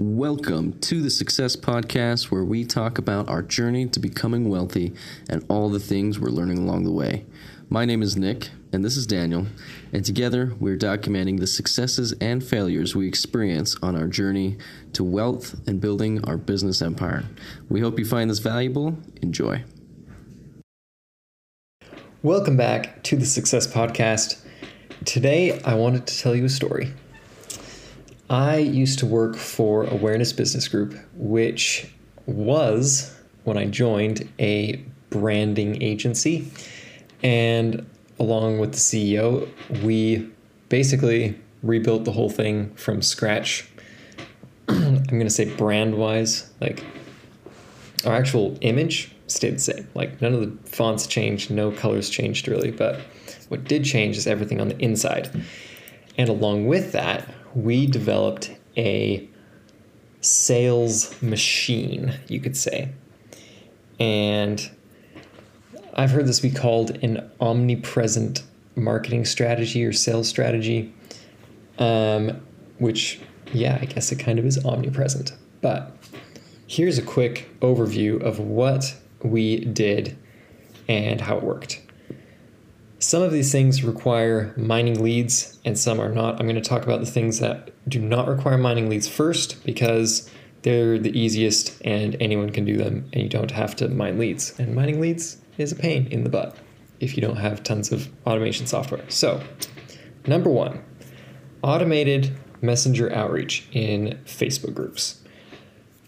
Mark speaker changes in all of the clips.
Speaker 1: Welcome to the Success Podcast, where we talk about our journey to becoming wealthy and all the things we're learning along the way. My name is Nick, and this is Daniel, and together we're documenting the successes and failures we experience on our journey to wealth and building our business empire. We hope you find this valuable. Enjoy.
Speaker 2: Welcome back to the Success Podcast. Today, I wanted to tell you a story. I used to work for Awareness Business Group, which was, when I joined, a branding agency. And along with the CEO, we basically rebuilt the whole thing from scratch. I'm going to say brand wise, like our actual image stayed the same. Like none of the fonts changed, no colors changed really, but what did change is everything on the inside. And along with that, we developed a sales machine, you could say. And I've heard this be called an omnipresent marketing strategy or sales strategy, um, which, yeah, I guess it kind of is omnipresent. But here's a quick overview of what we did and how it worked. Some of these things require mining leads and some are not. I'm going to talk about the things that do not require mining leads first because they're the easiest and anyone can do them and you don't have to mine leads. And mining leads is a pain in the butt if you don't have tons of automation software. So, number one, automated messenger outreach in Facebook groups.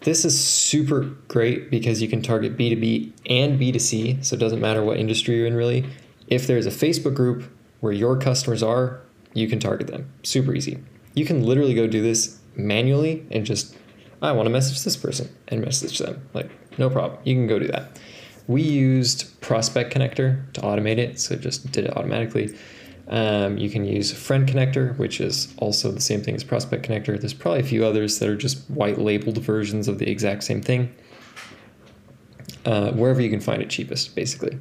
Speaker 2: This is super great because you can target B2B and B2C, so it doesn't matter what industry you're in really. If there's a Facebook group where your customers are, you can target them. Super easy. You can literally go do this manually and just, I want to message this person and message them. Like, no problem. You can go do that. We used Prospect Connector to automate it, so it just did it automatically. Um, you can use Friend Connector, which is also the same thing as Prospect Connector. There's probably a few others that are just white labeled versions of the exact same thing. Uh, wherever you can find it cheapest, basically.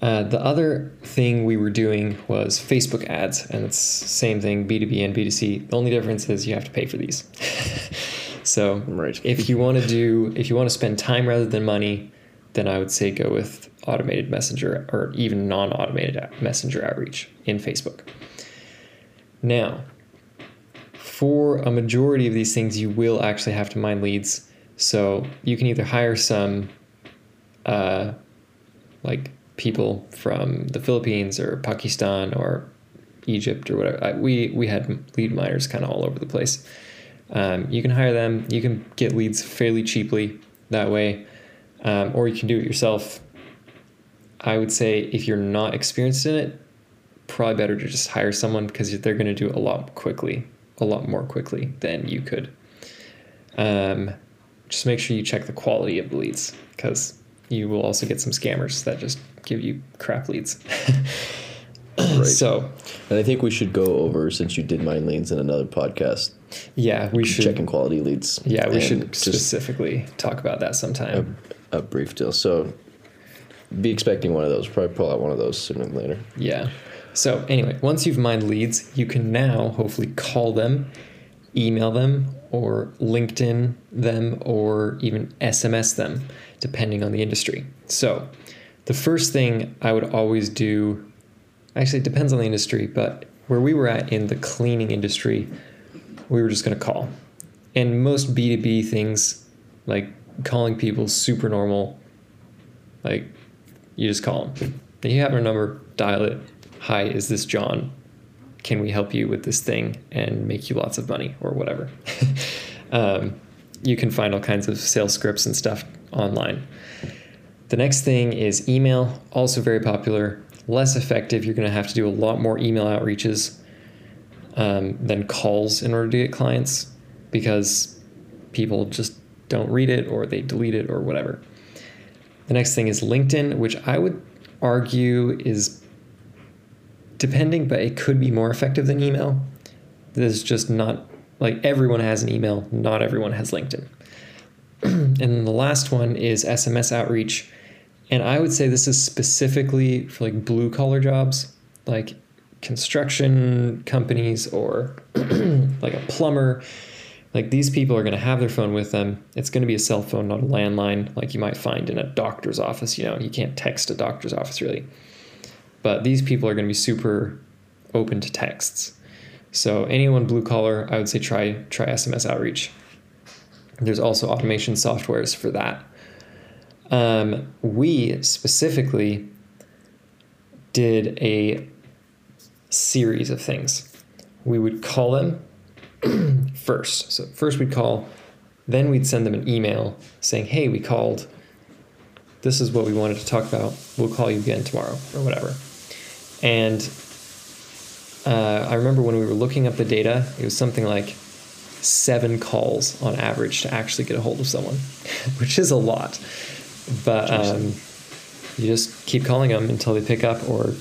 Speaker 2: Uh, the other thing we were doing was Facebook ads, and it's same thing, B2B and B2C. The only difference is you have to pay for these. so
Speaker 1: Right.
Speaker 2: if you want to do, if you want to spend time rather than money, then I would say go with automated messenger or even non-automated messenger outreach in Facebook. Now, for a majority of these things, you will actually have to mine leads. So you can either hire some, uh, like people from the Philippines or Pakistan or Egypt or whatever. I, we we had lead miners kind of all over the place. Um, you can hire them. You can get leads fairly cheaply that way, um, or you can do it yourself. I would say if you're not experienced in it, probably better to just hire someone because they're going to do a lot quickly, a lot more quickly than you could. Um, just make sure you check the quality of the leads because you will also get some scammers that just give you crap leads.
Speaker 1: Right.
Speaker 2: So,
Speaker 1: And I think we should go over, since you did mine leads in another podcast,
Speaker 2: yeah, we should
Speaker 1: checking quality leads.
Speaker 2: Yeah, we should specifically talk about that sometime.
Speaker 1: a brief deal. So be expecting one of those. Probably pull out one of those sooner than later.
Speaker 2: Yeah. So anyway, once you've mined leads, you can now hopefully call them, email them, or LinkedIn them, or even SMS them, depending on the industry. So the first thing I would always do, actually it depends on the industry, but where we were at in the cleaning industry, we were just going to call. And most B2B things, like calling people, super normal. Like you just call them. You have their number, dial it. Hi, is this John? Can we help you with this thing and make you lots of money or whatever? um, you can find all kinds of sales scripts and stuff online. The next thing is email, also very popular, less effective. You're going to have to do a lot more email outreaches um, than calls in order to get clients because people just don't read it or they delete it or whatever. The next thing is LinkedIn, which I would argue is depending, but it could be more effective than email. There's just not like everyone has an email, not everyone has LinkedIn. and then the last one is SMS outreach. And I would say this is specifically for like blue collar jobs, like construction companies or like a plumber Like these people are going to have their phone with them. It's going to be a cell phone, not a landline, like you might find in a doctor's office. You know, you can't text a doctor's office really. But these people are going to be super open to texts. So anyone blue collar, I would say try try SMS outreach. There's also automation softwares for that. Um, we specifically did a series of things. We would call them first. So first we'd call, then we'd send them an email saying, "Hey, we called. This is what we wanted to talk about. We'll call you again tomorrow or whatever." And uh, I remember when we were looking up the data, it was something like seven calls on average to actually get a hold of someone, which is a lot. But um, you just keep calling them until they pick up or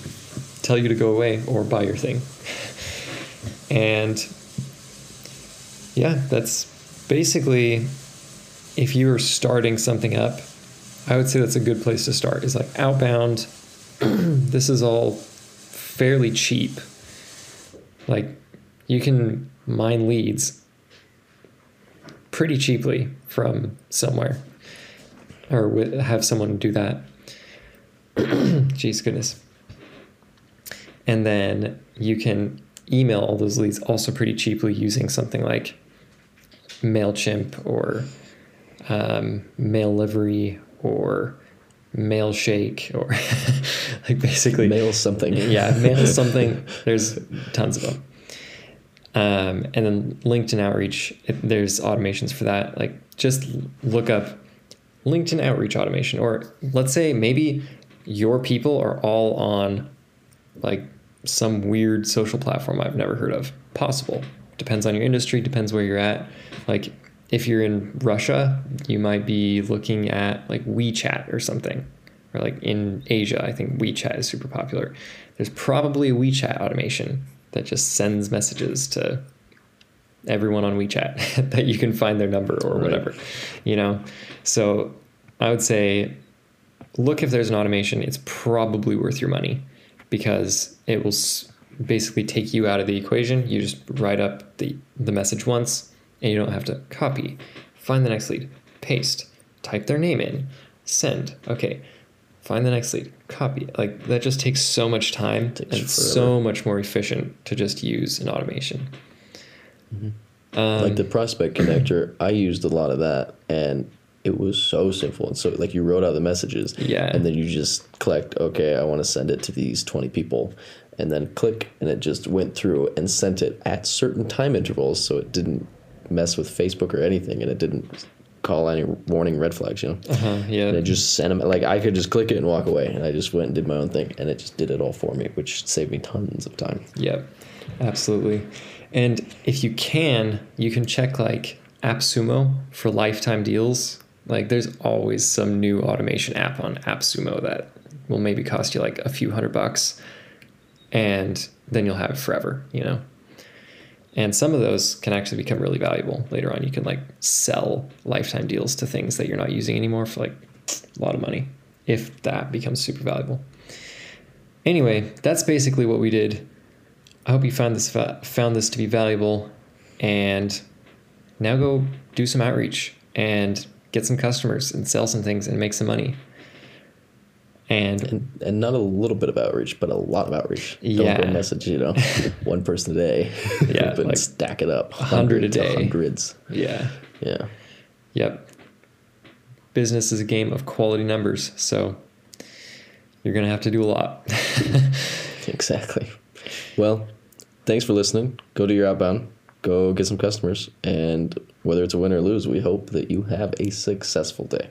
Speaker 2: tell you to go away or buy your thing. and yeah, that's basically if you are starting something up, I would say that's a good place to start. Is like outbound. this is all fairly cheap. Like you can mine leads pretty cheaply from somewhere or have someone do that. Jeez, goodness. And then you can email all those leads also pretty cheaply using something like MailChimp or um, Mailivery or Mailshake or like basically
Speaker 1: mail something.
Speaker 2: yeah, mail something. There's tons of them. Um, and then LinkedIn outreach, it, there's automations for that. Like just look up LinkedIn outreach automation, or let's say maybe your people are all on like some weird social platform I've never heard of. Possible. Depends on your industry, depends where you're at. Like if you're in Russia, you might be looking at like WeChat or something. Or like in Asia, I think WeChat is super popular. There's probably a WeChat automation that just sends messages to everyone on WeChat that you can find their number or right. whatever, you know? So I would say look if there's an automation, it's probably worth your money because it will basically take you out of the equation. You just write up the, the message once and you don't have to copy, find the next lead, paste, type their name in, send. Okay, find the next lead, copy. Like that just takes so much time and forever. so much more efficient to just use an automation.
Speaker 1: Mm-hmm. Um, like the prospect connector, I used a lot of that, and it was so simple and so like you wrote out the messages,
Speaker 2: yeah,
Speaker 1: and then you just clicked, okay, I want to send it to these twenty people, and then click, and it just went through and sent it at certain time intervals, so it didn't mess with Facebook or anything, and it didn't call any warning red flags, you know.
Speaker 2: Uh-huh, yeah.
Speaker 1: And it just sent them like I could just click it and walk away, and I just went and did my own thing, and it just did it all for me, which saved me tons of time.
Speaker 2: Yep, absolutely. And if you can, you can check like AppSumo for lifetime deals. Like there's always some new automation app on AppSumo that will maybe cost you like a few hundred bucks, and then you'll have it forever, you know. And some of those can actually become really valuable later on. You can like sell lifetime deals to things that you're not using anymore for like a lot of money if that becomes super valuable. Anyway, that's basically what we did. I hope you found this found this to be valuable and now go do some outreach and get some customers and sell some things and make some money and,
Speaker 1: and and not a little bit of outreach, but a lot of outreach.
Speaker 2: Yeah,
Speaker 1: Don't go message you know one person a day.
Speaker 2: Yeah,
Speaker 1: but like stack it up.
Speaker 2: Hundred a day,
Speaker 1: hundreds.
Speaker 2: Yeah,
Speaker 1: yeah,
Speaker 2: yep. Business is a game of quality numbers, so you're gonna have to do a lot.
Speaker 1: exactly. Well, thanks for listening. Go to your outbound. Go get some customers, and whether it's a win or lose, we hope that you have a successful day.